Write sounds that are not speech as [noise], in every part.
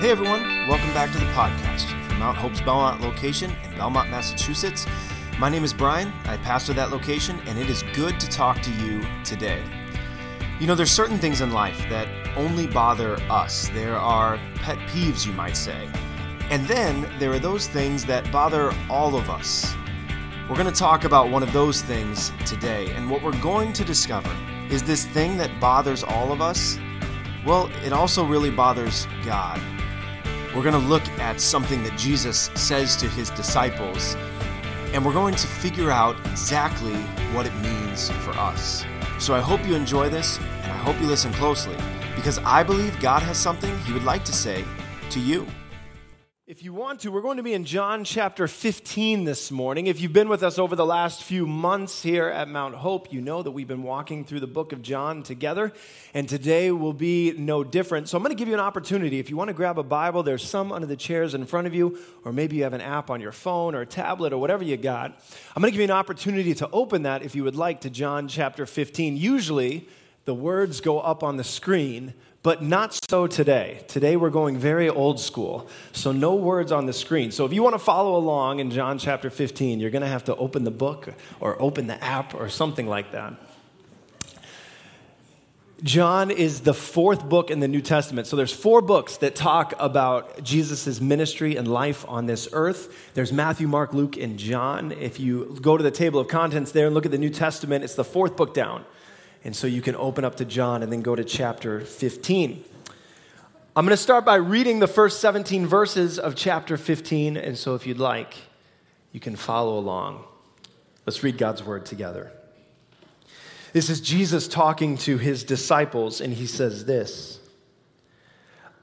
Hey everyone, welcome back to the podcast from Mount Hope's Belmont location in Belmont, Massachusetts. My name is Brian, I pastor that location, and it is good to talk to you today. You know, there's certain things in life that only bother us. There are pet peeves, you might say. And then there are those things that bother all of us. We're going to talk about one of those things today, and what we're going to discover is this thing that bothers all of us. Well, it also really bothers God. We're going to look at something that Jesus says to his disciples, and we're going to figure out exactly what it means for us. So I hope you enjoy this, and I hope you listen closely, because I believe God has something he would like to say to you. If you want to, we're going to be in John chapter 15 this morning. If you've been with us over the last few months here at Mount Hope, you know that we've been walking through the book of John together, and today will be no different. So I'm going to give you an opportunity. If you want to grab a Bible, there's some under the chairs in front of you, or maybe you have an app on your phone or a tablet or whatever you got. I'm going to give you an opportunity to open that if you would like to John chapter 15. Usually, the words go up on the screen but not so today. Today we're going very old school, so no words on the screen. So if you want to follow along in John chapter 15, you're going to have to open the book or open the app or something like that. John is the fourth book in the New Testament. So there's four books that talk about Jesus' ministry and life on this earth. There's Matthew, Mark, Luke, and John. If you go to the table of contents there and look at the New Testament, it's the fourth book down. And so you can open up to John and then go to chapter 15. I'm going to start by reading the first 17 verses of chapter 15. And so if you'd like, you can follow along. Let's read God's word together. This is Jesus talking to his disciples, and he says this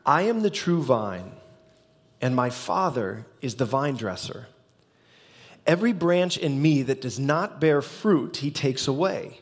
I am the true vine, and my Father is the vine dresser. Every branch in me that does not bear fruit, he takes away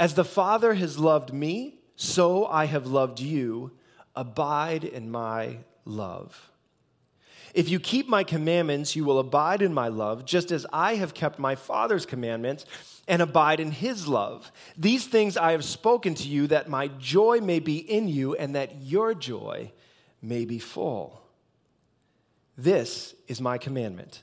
As the Father has loved me, so I have loved you. Abide in my love. If you keep my commandments, you will abide in my love, just as I have kept my Father's commandments and abide in his love. These things I have spoken to you, that my joy may be in you and that your joy may be full. This is my commandment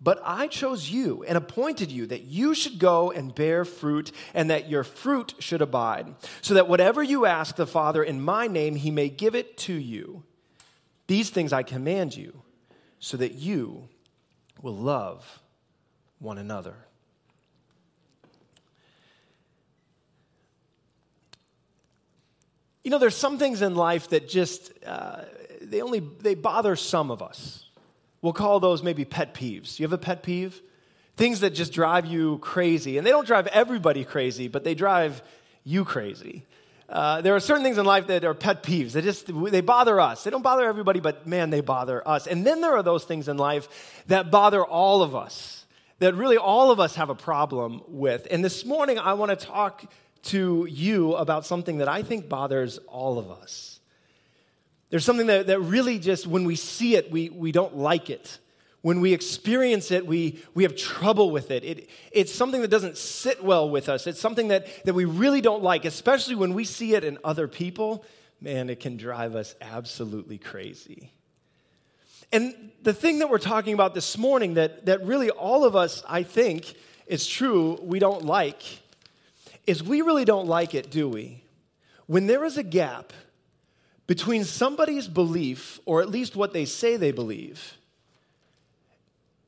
but I chose you and appointed you that you should go and bear fruit, and that your fruit should abide, so that whatever you ask the Father in my name, he may give it to you. These things I command you, so that you will love one another. You know, there's some things in life that just, uh, they only, they bother some of us. We'll call those maybe pet peeves. You have a pet peeve? Things that just drive you crazy. And they don't drive everybody crazy, but they drive you crazy. Uh, there are certain things in life that are pet peeves. They just they bother us. They don't bother everybody, but man, they bother us. And then there are those things in life that bother all of us. That really all of us have a problem with. And this morning I want to talk to you about something that I think bothers all of us. There's something that, that really just, when we see it, we, we don't like it. when we experience it, we, we have trouble with it. it. It's something that doesn't sit well with us. It's something that, that we really don't like, especially when we see it in other people. Man, it can drive us absolutely crazy. And the thing that we're talking about this morning that, that really all of us, I think, is true, we don't like, is we really don't like it, do we? When there is a gap between somebody's belief, or at least what they say they believe,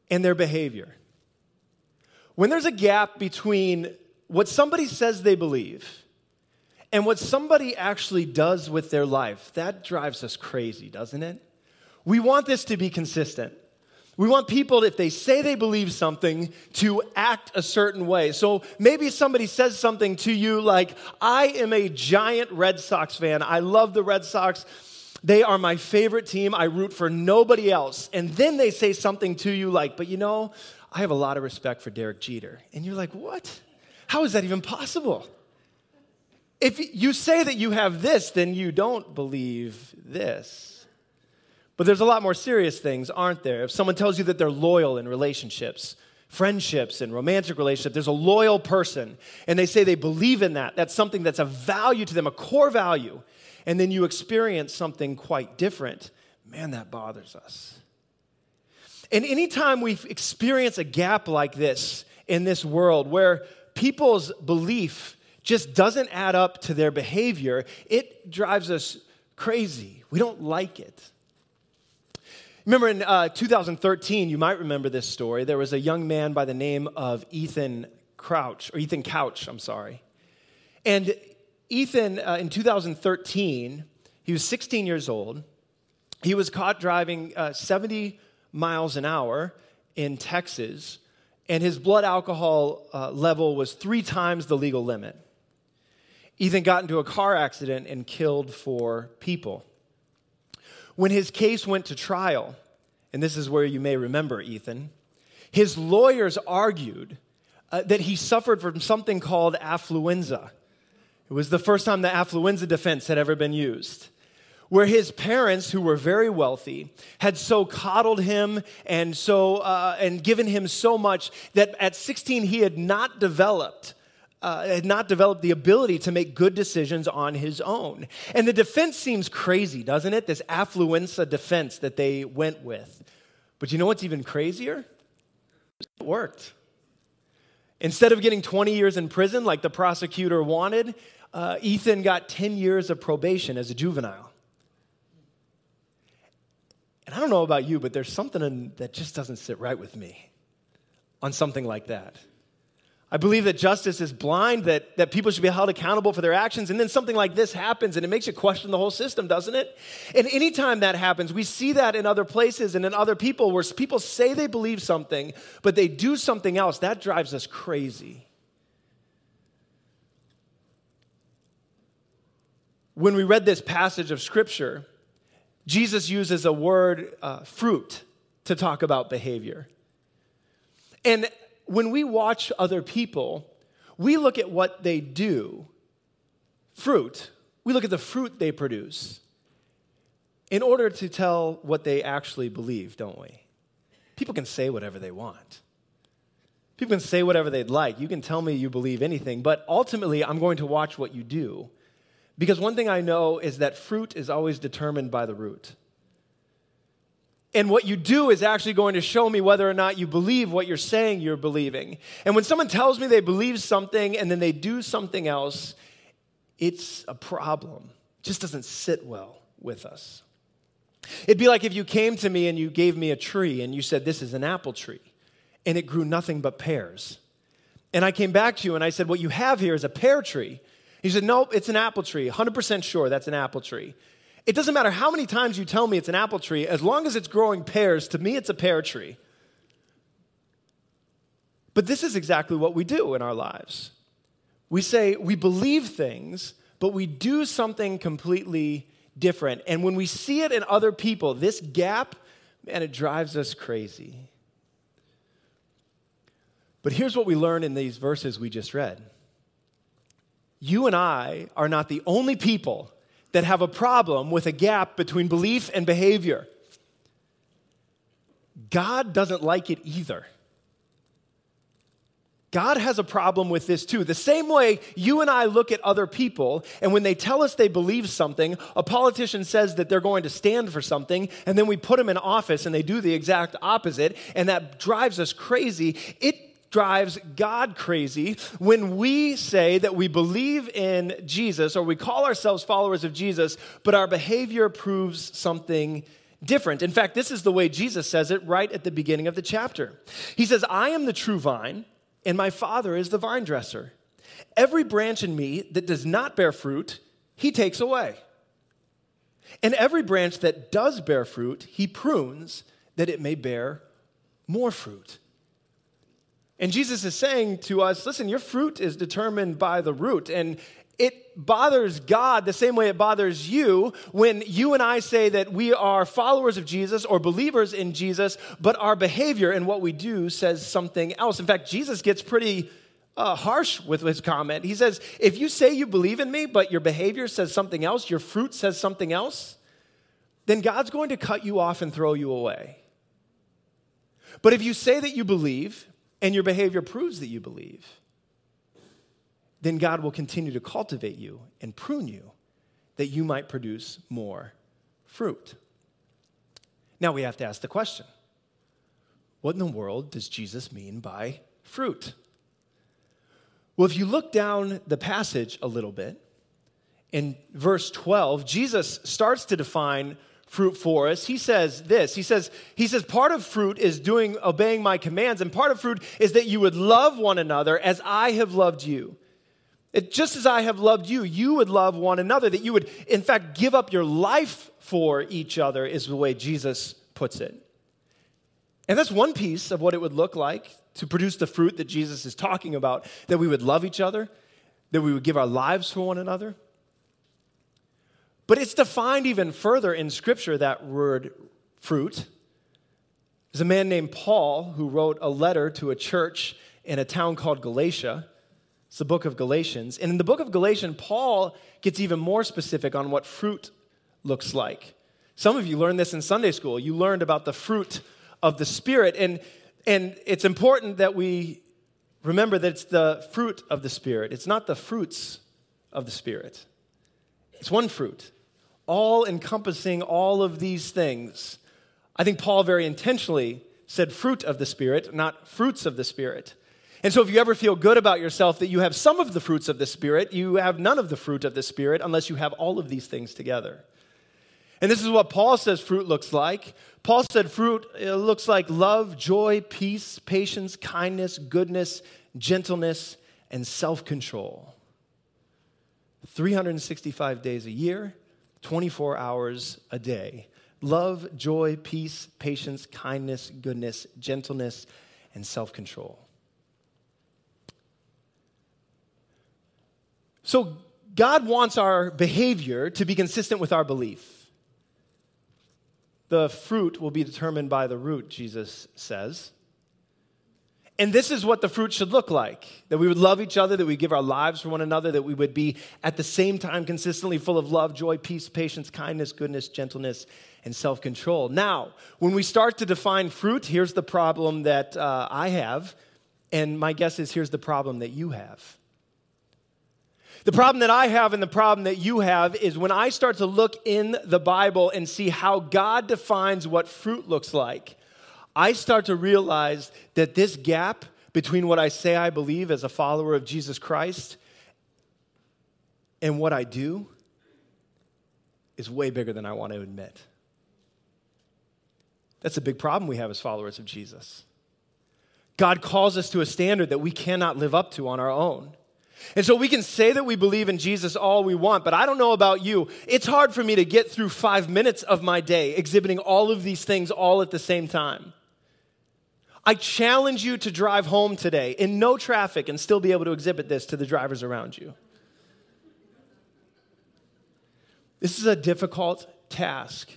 and their behavior. When there's a gap between what somebody says they believe and what somebody actually does with their life, that drives us crazy, doesn't it? We want this to be consistent. We want people, if they say they believe something, to act a certain way. So maybe somebody says something to you like, I am a giant Red Sox fan. I love the Red Sox. They are my favorite team. I root for nobody else. And then they say something to you like, but you know, I have a lot of respect for Derek Jeter. And you're like, what? How is that even possible? If you say that you have this, then you don't believe this. But there's a lot more serious things, aren't there? If someone tells you that they're loyal in relationships, friendships and romantic relationships, there's a loyal person, and they say they believe in that. That's something that's a value to them, a core value and then you experience something quite different, man, that bothers us. And anytime we experience a gap like this in this world where people's belief just doesn't add up to their behavior, it drives us crazy. We don't like it. Remember in uh, 2013, you might remember this story. There was a young man by the name of Ethan Crouch, or Ethan Couch, I'm sorry. And Ethan, uh, in 2013, he was 16 years old. He was caught driving uh, 70 miles an hour in Texas, and his blood alcohol uh, level was three times the legal limit. Ethan got into a car accident and killed four people. When his case went to trial, and this is where you may remember Ethan, his lawyers argued uh, that he suffered from something called affluenza. It was the first time the affluenza defense had ever been used. Where his parents, who were very wealthy, had so coddled him and so uh, and given him so much that at 16 he had not developed uh, had not developed the ability to make good decisions on his own. And the defense seems crazy, doesn't it? This affluenza defense that they went with. But you know what's even crazier? It worked. Instead of getting 20 years in prison like the prosecutor wanted, uh, Ethan got 10 years of probation as a juvenile. And I don't know about you, but there's something in, that just doesn't sit right with me on something like that. I believe that justice is blind, that, that people should be held accountable for their actions, and then something like this happens, and it makes you question the whole system, doesn't it? And anytime that happens, we see that in other places and in other people where people say they believe something, but they do something else. That drives us crazy. when we read this passage of Scripture, Jesus uses a word, uh, fruit, to talk about behavior. And when we watch other people, we look at what they do, fruit, we look at the fruit they produce in order to tell what they actually believe, don't we? People can say whatever they want. People can say whatever they'd like. You can tell me you believe anything, but ultimately, I'm going to watch what you do because one thing I know is that fruit is always determined by the root. And what you do is actually going to show me whether or not you believe what you're saying you're believing. And when someone tells me they believe something and then they do something else, it's a problem. It just doesn't sit well with us. It'd be like if you came to me and you gave me a tree and you said, This is an apple tree, and it grew nothing but pears. And I came back to you and I said, What you have here is a pear tree. He said, Nope, it's an apple tree. 100% sure that's an apple tree. It doesn't matter how many times you tell me it's an apple tree, as long as it's growing pears, to me it's a pear tree. But this is exactly what we do in our lives. We say we believe things, but we do something completely different. And when we see it in other people, this gap, man, it drives us crazy. But here's what we learn in these verses we just read you and I are not the only people that have a problem with a gap between belief and behavior. God doesn't like it either. God has a problem with this too. The same way you and I look at other people, and when they tell us they believe something, a politician says that they're going to stand for something, and then we put them in office and they do the exact opposite, and that drives us crazy. It drives God crazy when we say that we believe in Jesus or we call ourselves followers of Jesus, but our behavior proves something different. In fact, this is the way Jesus says it right at the beginning of the chapter. He says, I am the true vine and my Father is the vine dresser. Every branch in me that does not bear fruit, he takes away. And every branch that does bear fruit, he prunes that it may bear more fruit. And Jesus is saying to us listen, your fruit is determined by the root. And it bothers God the same way it bothers you when you and I say that we are followers of Jesus or believers in Jesus, but our behavior and what we do says something else. In fact, Jesus gets pretty uh, harsh with his comment. He says, If you say you believe in me, but your behavior says something else, your fruit says something else, then God's going to cut you off and throw you away. But if you say that you believe and your behavior proves that you believe, then God will continue to cultivate you and prune you that you might produce more fruit. Now we have to ask the question what in the world does Jesus mean by fruit? Well, if you look down the passage a little bit, in verse 12, Jesus starts to define fruit for us. He says this. He says, he says, part of fruit is doing obeying my commands, and part of fruit is that you would love one another as I have loved you. It, just as I have loved you, you would love one another, that you would, in fact, give up your life for each other, is the way Jesus puts it. And that's one piece of what it would look like to produce the fruit that Jesus is talking about that we would love each other, that we would give our lives for one another. But it's defined even further in Scripture, that word fruit. There's a man named Paul who wrote a letter to a church in a town called Galatia. It's the book of Galatians. And in the book of Galatians, Paul gets even more specific on what fruit looks like. Some of you learned this in Sunday school. You learned about the fruit of the Spirit. And, and it's important that we remember that it's the fruit of the Spirit, it's not the fruits of the Spirit. It's one fruit, all encompassing all of these things. I think Paul very intentionally said fruit of the Spirit, not fruits of the Spirit. And so, if you ever feel good about yourself that you have some of the fruits of the Spirit, you have none of the fruit of the Spirit unless you have all of these things together. And this is what Paul says fruit looks like. Paul said fruit looks like love, joy, peace, patience, kindness, goodness, gentleness, and self control. 365 days a year, 24 hours a day. Love, joy, peace, patience, kindness, goodness, gentleness, and self control. So, God wants our behavior to be consistent with our belief. The fruit will be determined by the root, Jesus says. And this is what the fruit should look like that we would love each other, that we give our lives for one another, that we would be at the same time consistently full of love, joy, peace, patience, kindness, goodness, gentleness, and self control. Now, when we start to define fruit, here's the problem that uh, I have, and my guess is here's the problem that you have. The problem that I have and the problem that you have is when I start to look in the Bible and see how God defines what fruit looks like, I start to realize that this gap between what I say I believe as a follower of Jesus Christ and what I do is way bigger than I want to admit. That's a big problem we have as followers of Jesus. God calls us to a standard that we cannot live up to on our own. And so we can say that we believe in Jesus all we want, but I don't know about you. It's hard for me to get through five minutes of my day exhibiting all of these things all at the same time. I challenge you to drive home today in no traffic and still be able to exhibit this to the drivers around you. This is a difficult task.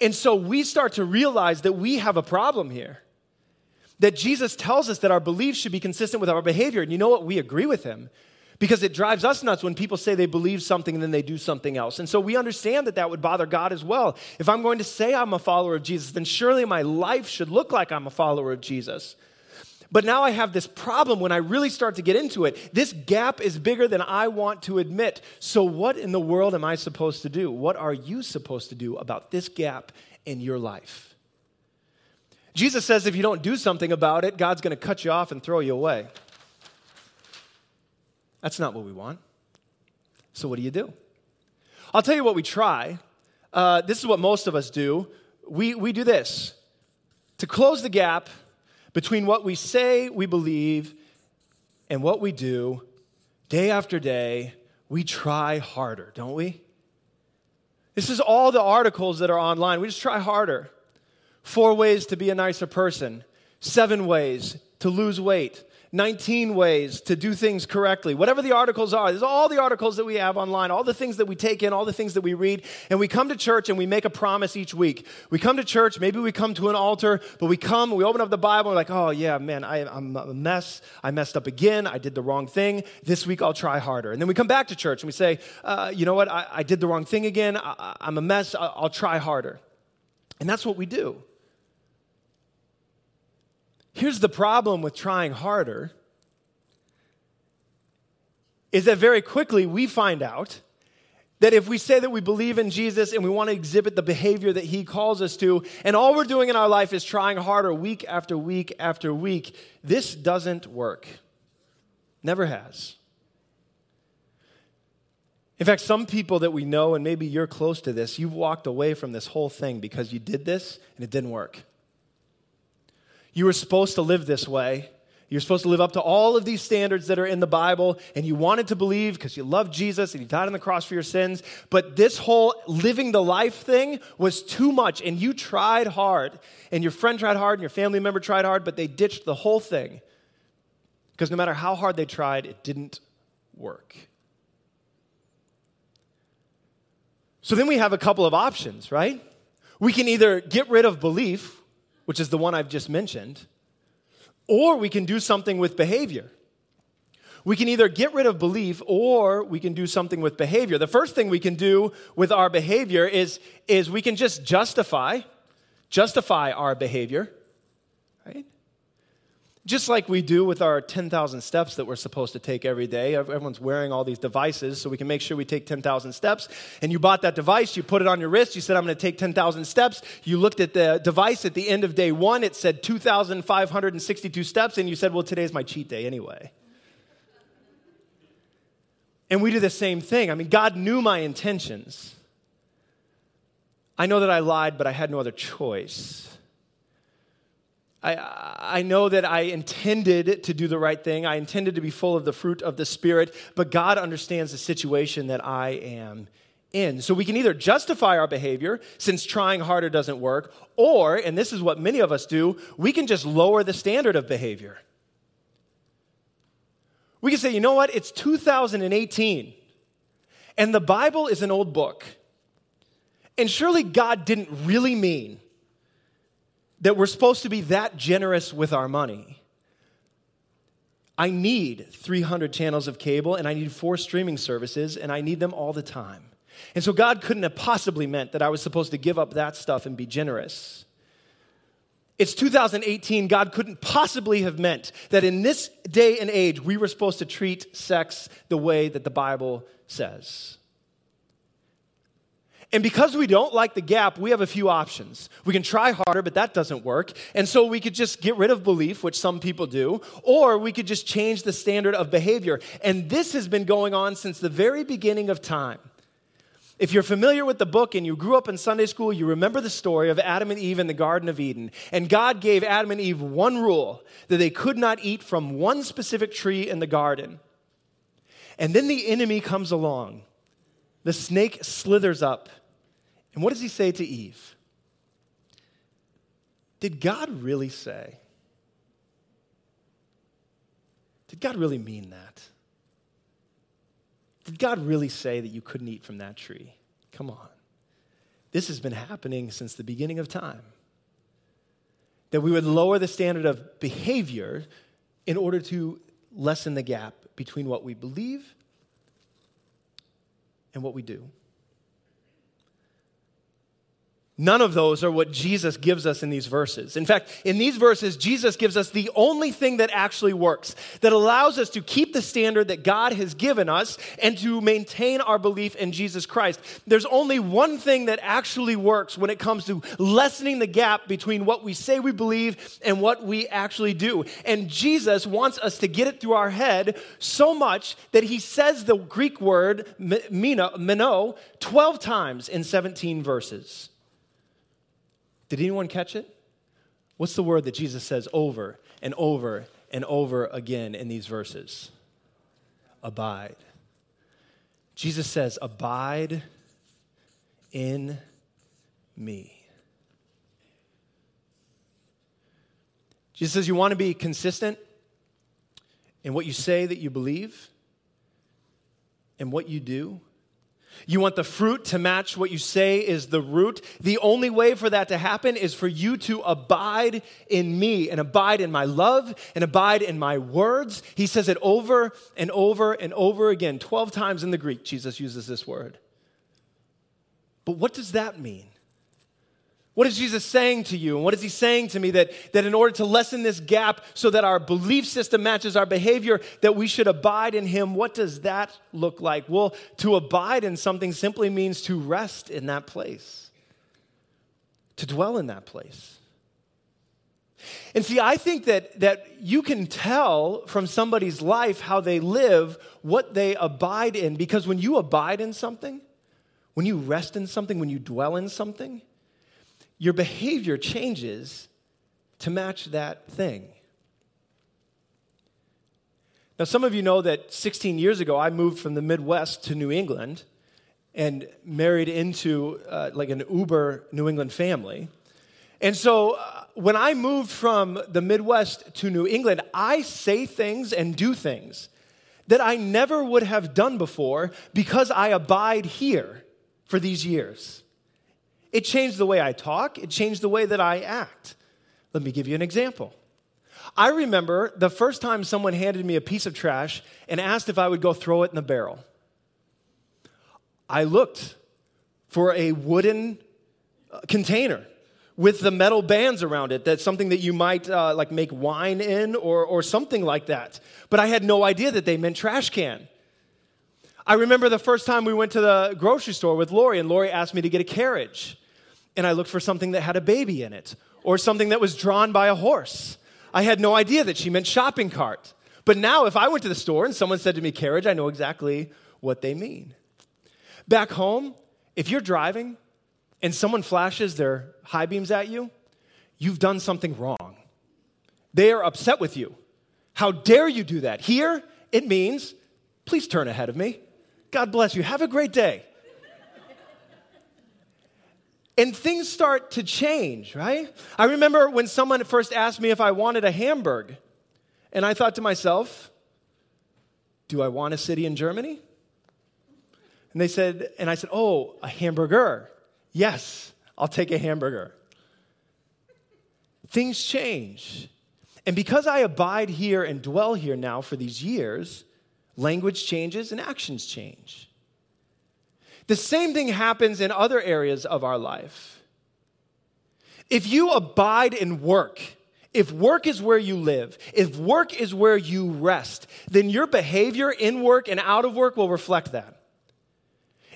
And so we start to realize that we have a problem here. That Jesus tells us that our beliefs should be consistent with our behavior. And you know what? We agree with him because it drives us nuts when people say they believe something and then they do something else. And so we understand that that would bother God as well. If I'm going to say I'm a follower of Jesus, then surely my life should look like I'm a follower of Jesus. But now I have this problem when I really start to get into it. This gap is bigger than I want to admit. So, what in the world am I supposed to do? What are you supposed to do about this gap in your life? Jesus says if you don't do something about it, God's going to cut you off and throw you away. That's not what we want. So, what do you do? I'll tell you what we try. Uh, this is what most of us do. We, we do this to close the gap between what we say we believe and what we do day after day. We try harder, don't we? This is all the articles that are online. We just try harder. Four ways to be a nicer person, seven ways to lose weight, 19 ways to do things correctly. Whatever the articles are, there's all the articles that we have online, all the things that we take in, all the things that we read, and we come to church and we make a promise each week. We come to church, maybe we come to an altar, but we come, we open up the Bible, we're like, oh yeah, man, I, am a mess. I messed up again. I did the wrong thing. This week I'll try harder. And then we come back to church and we say, uh, you know what? I, I, did the wrong thing again. I, am a mess. I, I'll try harder. And that's what we do. Here's the problem with trying harder is that very quickly we find out that if we say that we believe in Jesus and we want to exhibit the behavior that he calls us to, and all we're doing in our life is trying harder week after week after week, this doesn't work. Never has. In fact, some people that we know, and maybe you're close to this, you've walked away from this whole thing because you did this and it didn't work. You were supposed to live this way. You're supposed to live up to all of these standards that are in the Bible, and you wanted to believe because you love Jesus and He died on the cross for your sins. But this whole living the life thing was too much, and you tried hard, and your friend tried hard, and your family member tried hard, but they ditched the whole thing because no matter how hard they tried, it didn't work. So then we have a couple of options, right? We can either get rid of belief, which is the one I've just mentioned, or we can do something with behavior. We can either get rid of belief or we can do something with behavior. The first thing we can do with our behavior is, is we can just justify, justify our behavior, right? Just like we do with our 10,000 steps that we're supposed to take every day. Everyone's wearing all these devices so we can make sure we take 10,000 steps. And you bought that device, you put it on your wrist, you said, I'm going to take 10,000 steps. You looked at the device at the end of day one, it said 2,562 steps, and you said, Well, today's my cheat day anyway. And we do the same thing. I mean, God knew my intentions. I know that I lied, but I had no other choice. I, I know that I intended to do the right thing. I intended to be full of the fruit of the Spirit, but God understands the situation that I am in. So we can either justify our behavior since trying harder doesn't work, or, and this is what many of us do, we can just lower the standard of behavior. We can say, you know what, it's 2018, and the Bible is an old book. And surely God didn't really mean that we're supposed to be that generous with our money. I need 300 channels of cable and I need four streaming services and I need them all the time. And so God couldn't have possibly meant that I was supposed to give up that stuff and be generous. It's 2018. God couldn't possibly have meant that in this day and age we were supposed to treat sex the way that the Bible says. And because we don't like the gap, we have a few options. We can try harder, but that doesn't work. And so we could just get rid of belief, which some people do, or we could just change the standard of behavior. And this has been going on since the very beginning of time. If you're familiar with the book and you grew up in Sunday school, you remember the story of Adam and Eve in the Garden of Eden. And God gave Adam and Eve one rule that they could not eat from one specific tree in the garden. And then the enemy comes along the snake slithers up. And what does he say to Eve? Did God really say? Did God really mean that? Did God really say that you couldn't eat from that tree? Come on. This has been happening since the beginning of time. That we would lower the standard of behavior in order to lessen the gap between what we believe and what we do. None of those are what Jesus gives us in these verses. In fact, in these verses, Jesus gives us the only thing that actually works, that allows us to keep the standard that God has given us and to maintain our belief in Jesus Christ. There's only one thing that actually works when it comes to lessening the gap between what we say we believe and what we actually do. And Jesus wants us to get it through our head so much that he says the Greek word, meno, 12 times in 17 verses. Did anyone catch it? What's the word that Jesus says over and over and over again in these verses? Abide. Jesus says, Abide in me. Jesus says, You want to be consistent in what you say that you believe and what you do? You want the fruit to match what you say is the root. The only way for that to happen is for you to abide in me and abide in my love and abide in my words. He says it over and over and over again. 12 times in the Greek, Jesus uses this word. But what does that mean? What is Jesus saying to you? And what is he saying to me that, that in order to lessen this gap so that our belief system matches our behavior, that we should abide in him? What does that look like? Well, to abide in something simply means to rest in that place, to dwell in that place. And see, I think that, that you can tell from somebody's life how they live what they abide in, because when you abide in something, when you rest in something, when you dwell in something, your behavior changes to match that thing. Now, some of you know that 16 years ago, I moved from the Midwest to New England and married into uh, like an Uber New England family. And so uh, when I moved from the Midwest to New England, I say things and do things that I never would have done before because I abide here for these years. It changed the way I talk, it changed the way that I act. Let me give you an example. I remember the first time someone handed me a piece of trash and asked if I would go throw it in the barrel. I looked for a wooden uh, container with the metal bands around it that's something that you might uh, like make wine in or, or something like that but i had no idea that they meant trash can i remember the first time we went to the grocery store with lori and lori asked me to get a carriage and I looked for something that had a baby in it or something that was drawn by a horse. I had no idea that she meant shopping cart. But now, if I went to the store and someone said to me carriage, I know exactly what they mean. Back home, if you're driving and someone flashes their high beams at you, you've done something wrong. They are upset with you. How dare you do that? Here, it means, please turn ahead of me. God bless you. Have a great day. And things start to change, right? I remember when someone first asked me if I wanted a Hamburg. And I thought to myself, do I want a city in Germany? And they said, and I said, oh, a hamburger. Yes, I'll take a hamburger. Things change. And because I abide here and dwell here now for these years, language changes and actions change. The same thing happens in other areas of our life. If you abide in work, if work is where you live, if work is where you rest, then your behavior in work and out of work will reflect that.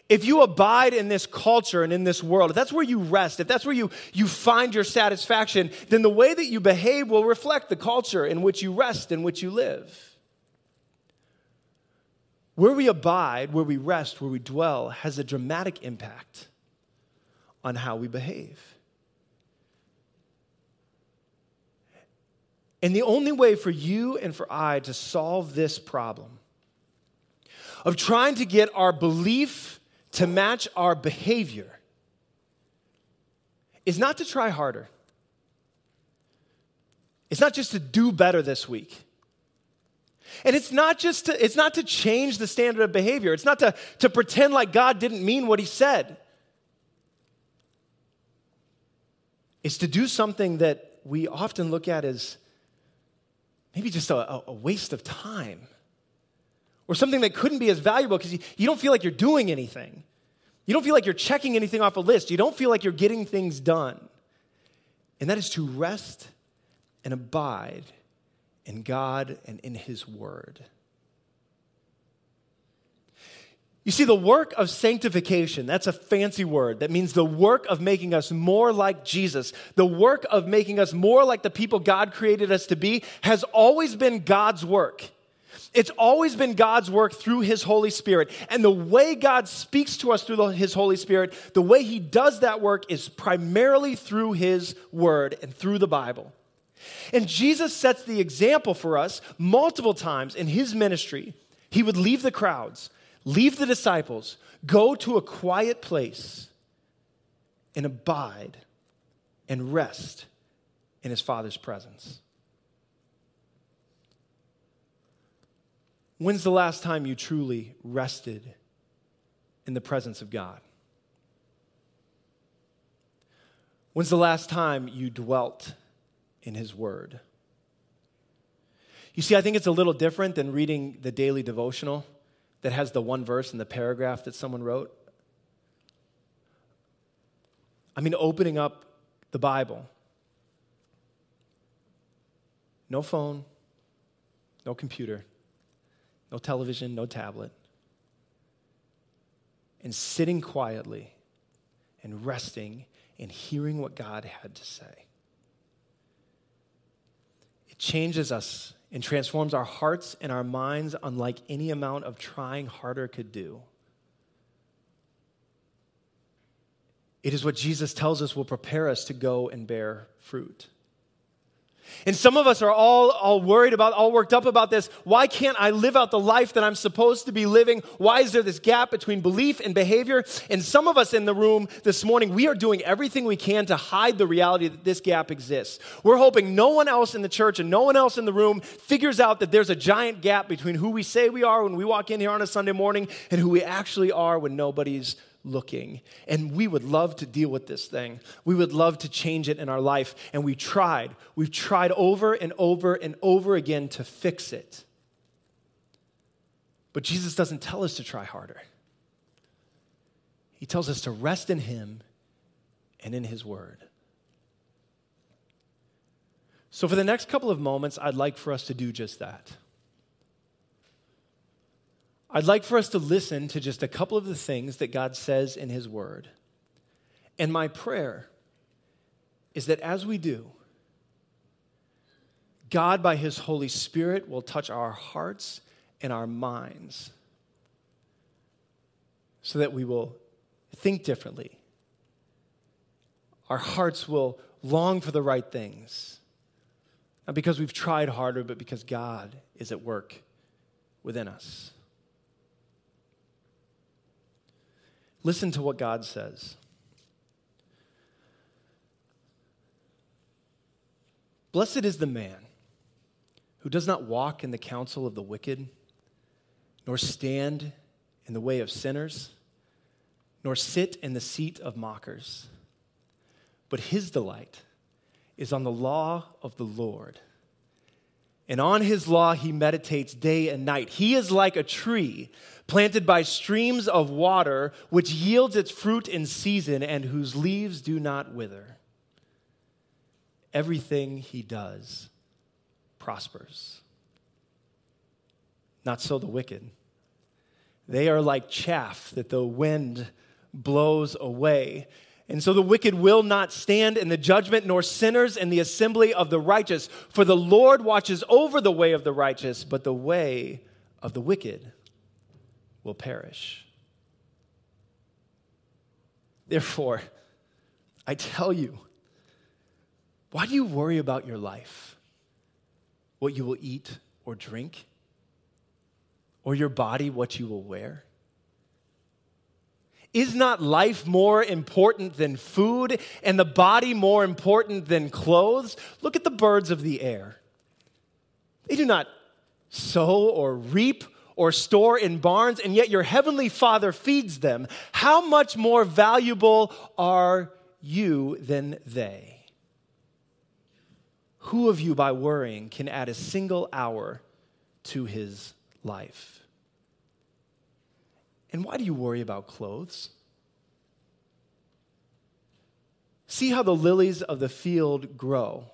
If you abide in this culture and in this world, if that's where you rest, if that's where you, you find your satisfaction, then the way that you behave will reflect the culture in which you rest, in which you live. Where we abide, where we rest, where we dwell, has a dramatic impact on how we behave. And the only way for you and for I to solve this problem of trying to get our belief to match our behavior is not to try harder. It's not just to do better this week. And it's not just to, it's not to change the standard of behavior. It's not to, to pretend like God didn't mean what he said. It's to do something that we often look at as maybe just a, a waste of time. or something that couldn't be as valuable because you, you don't feel like you're doing anything. You don't feel like you're checking anything off a list. You don't feel like you're getting things done. And that is to rest and abide in God and in His Word. You see, the work of sanctification, that's a fancy word. That means the work of making us more like Jesus, the work of making us more like the people God created us to be, has always been God's work. It's always been God's work through His Holy Spirit. And the way God speaks to us through His Holy Spirit, the way He does that work is primarily through His Word and through the Bible. And Jesus sets the example for us multiple times in His ministry. He would leave the crowds, leave the disciples, go to a quiet place, and abide and rest in His Father's presence. When's the last time you truly rested in the presence of God? When's the last time you dwelt in His Word? You see, I think it's a little different than reading the daily devotional that has the one verse in the paragraph that someone wrote. I mean, opening up the Bible. No phone, no computer no television, no tablet, and sitting quietly and resting and hearing what God had to say. Changes us and transforms our hearts and our minds unlike any amount of trying harder could do. It is what Jesus tells us will prepare us to go and bear fruit. And some of us are all, all worried about, all worked up about this. Why can't I live out the life that I'm supposed to be living? Why is there this gap between belief and behavior? And some of us in the room this morning, we are doing everything we can to hide the reality that this gap exists. We're hoping no one else in the church and no one else in the room figures out that there's a giant gap between who we say we are when we walk in here on a Sunday morning and who we actually are when nobody's looking. And we would love to deal with this thing. We would love to change it in our life. And we tried. We've tried over and over and over again to fix it. But Jesus doesn't tell us to try harder. He tells us to rest in Him and in His Word. So, for the next couple of moments, I'd like for us to do just that. I'd like for us to listen to just a couple of the things that God says in His Word. And my prayer is that as we do, God, by His Holy Spirit, will touch our hearts and our minds so that we will think differently. Our hearts will long for the right things, not because we've tried harder, but because God is at work within us. Listen to what God says. Blessed is the man who does not walk in the counsel of the wicked, nor stand in the way of sinners, nor sit in the seat of mockers. But his delight is on the law of the Lord. And on his law he meditates day and night. He is like a tree planted by streams of water, which yields its fruit in season and whose leaves do not wither. Everything he does prospers. Not so the wicked. They are like chaff that the wind blows away. And so the wicked will not stand in the judgment, nor sinners in the assembly of the righteous. For the Lord watches over the way of the righteous, but the way of the wicked will perish. Therefore, I tell you, why do you worry about your life? What you will eat or drink? Or your body, what you will wear? Is not life more important than food and the body more important than clothes? Look at the birds of the air. They do not sow or reap or store in barns, and yet your heavenly Father feeds them. How much more valuable are you than they? Who of you, by worrying, can add a single hour to his life? And why do you worry about clothes? See how the lilies of the field grow.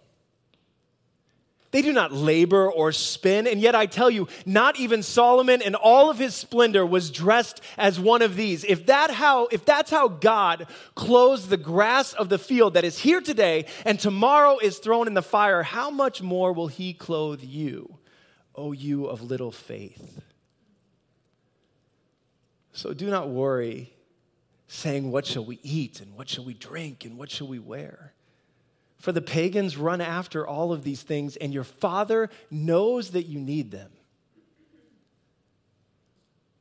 They do not labor or spin, and yet I tell you, not even Solomon in all of his splendor was dressed as one of these. If, that how, if that's how God clothes the grass of the field that is here today and tomorrow is thrown in the fire, how much more will he clothe you, O you of little faith? So do not worry, saying, What shall we eat, and what shall we drink, and what shall we wear? For the pagans run after all of these things, and your Father knows that you need them.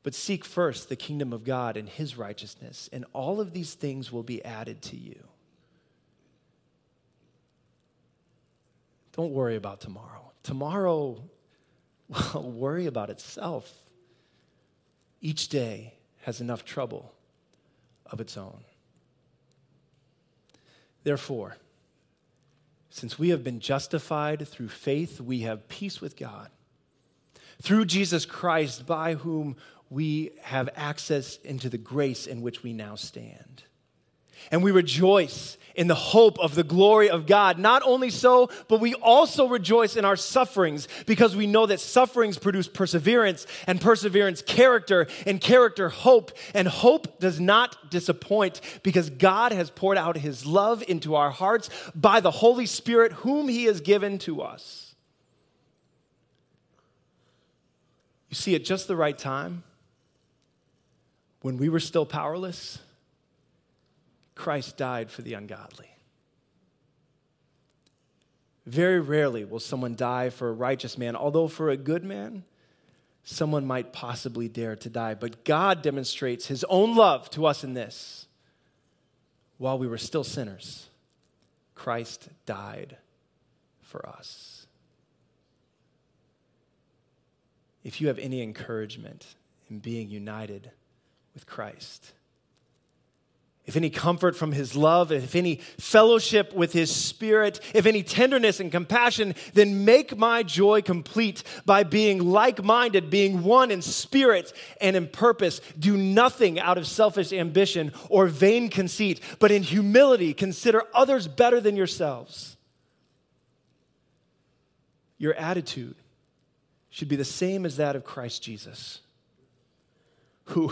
But seek first the kingdom of God and his righteousness, and all of these things will be added to you. Don't worry about tomorrow. Tomorrow will [laughs] worry about itself. Each day has enough trouble of its own. Therefore, since we have been justified through faith, we have peace with God. Through Jesus Christ, by whom we have access into the grace in which we now stand. And we rejoice in the hope of the glory of God. Not only so, but we also rejoice in our sufferings because we know that sufferings produce perseverance, and perseverance, character, and character, hope. And hope does not disappoint because God has poured out his love into our hearts by the Holy Spirit, whom he has given to us. You see, at just the right time, when we were still powerless, Christ died for the ungodly. Very rarely will someone die for a righteous man, although for a good man, someone might possibly dare to die. But God demonstrates his own love to us in this. While we were still sinners, Christ died for us. If you have any encouragement in being united with Christ, if any comfort from his love, if any fellowship with his spirit, if any tenderness and compassion, then make my joy complete by being like minded, being one in spirit and in purpose. Do nothing out of selfish ambition or vain conceit, but in humility consider others better than yourselves. Your attitude should be the same as that of Christ Jesus, who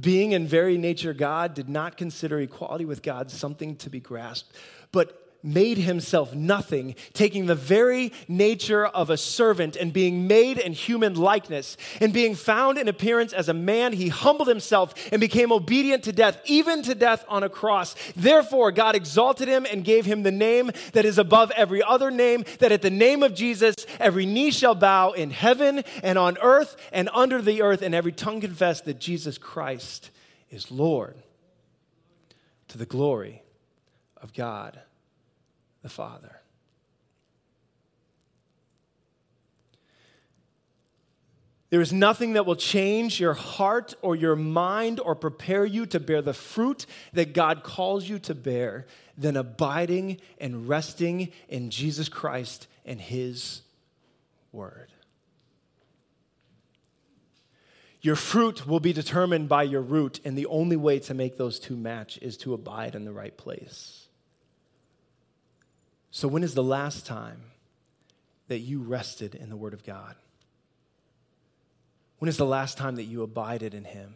being in very nature God, did not consider equality with God something to be grasped, but made himself nothing, taking the very nature of a servant and being made in human likeness. And being found in appearance as a man, he humbled himself and became obedient to death, even to death on a cross. Therefore, God exalted him and gave him the name that is above every other name, that at the name of Jesus, every knee shall bow in heaven and on earth and under the earth, and every tongue confess that Jesus Christ is Lord to the glory of God the Father. There is nothing that will change your heart or your mind or prepare you to bear the fruit that God calls you to bear than abiding and resting in Jesus Christ and His Word. Your fruit will be determined by your root, and the only way to make those two match is to abide in the right place. So, when is the last time that you rested in the Word of God? When is the last time that you abided in Him?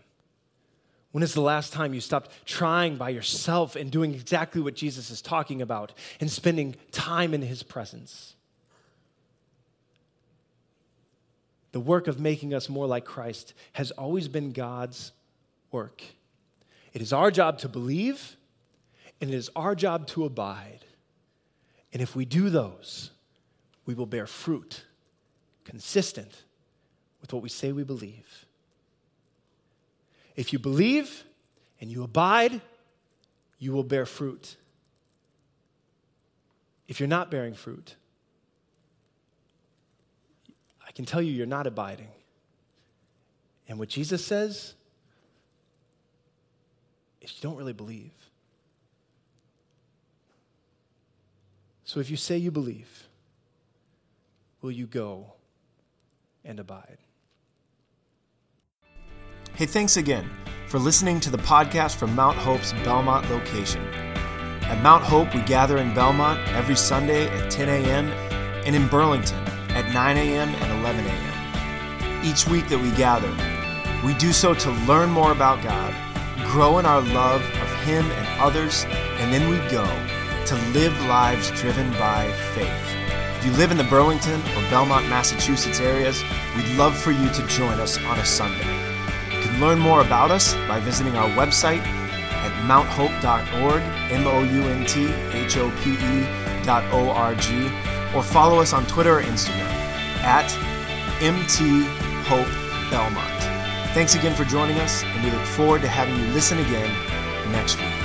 When is the last time you stopped trying by yourself and doing exactly what Jesus is talking about and spending time in His presence? The work of making us more like Christ has always been God's work. It is our job to believe, and it is our job to abide. And if we do those, we will bear fruit consistent with what we say we believe. If you believe and you abide, you will bear fruit. If you're not bearing fruit, I can tell you you're not abiding. And what Jesus says is you don't really believe. So if you say you believe, will you go and abide? Hey, thanks again for listening to the podcast from Mount Hope's Belmont location. At Mount Hope, we gather in Belmont every Sunday at 10 a.m. and in Burlington at 9 a.m. and 11 a.m. Each week that we gather, we do so to learn more about God, grow in our love of Him and others, and then we go to live lives driven by faith. If you live in the Burlington or Belmont, Massachusetts areas, we'd love for you to join us on a Sunday. You can learn more about us by visiting our website at mounthope.org, M O U N T H O P E dot O R G, or follow us on Twitter or Instagram at MT Hope Belmont. Thanks again for joining us, and we look forward to having you listen again next week.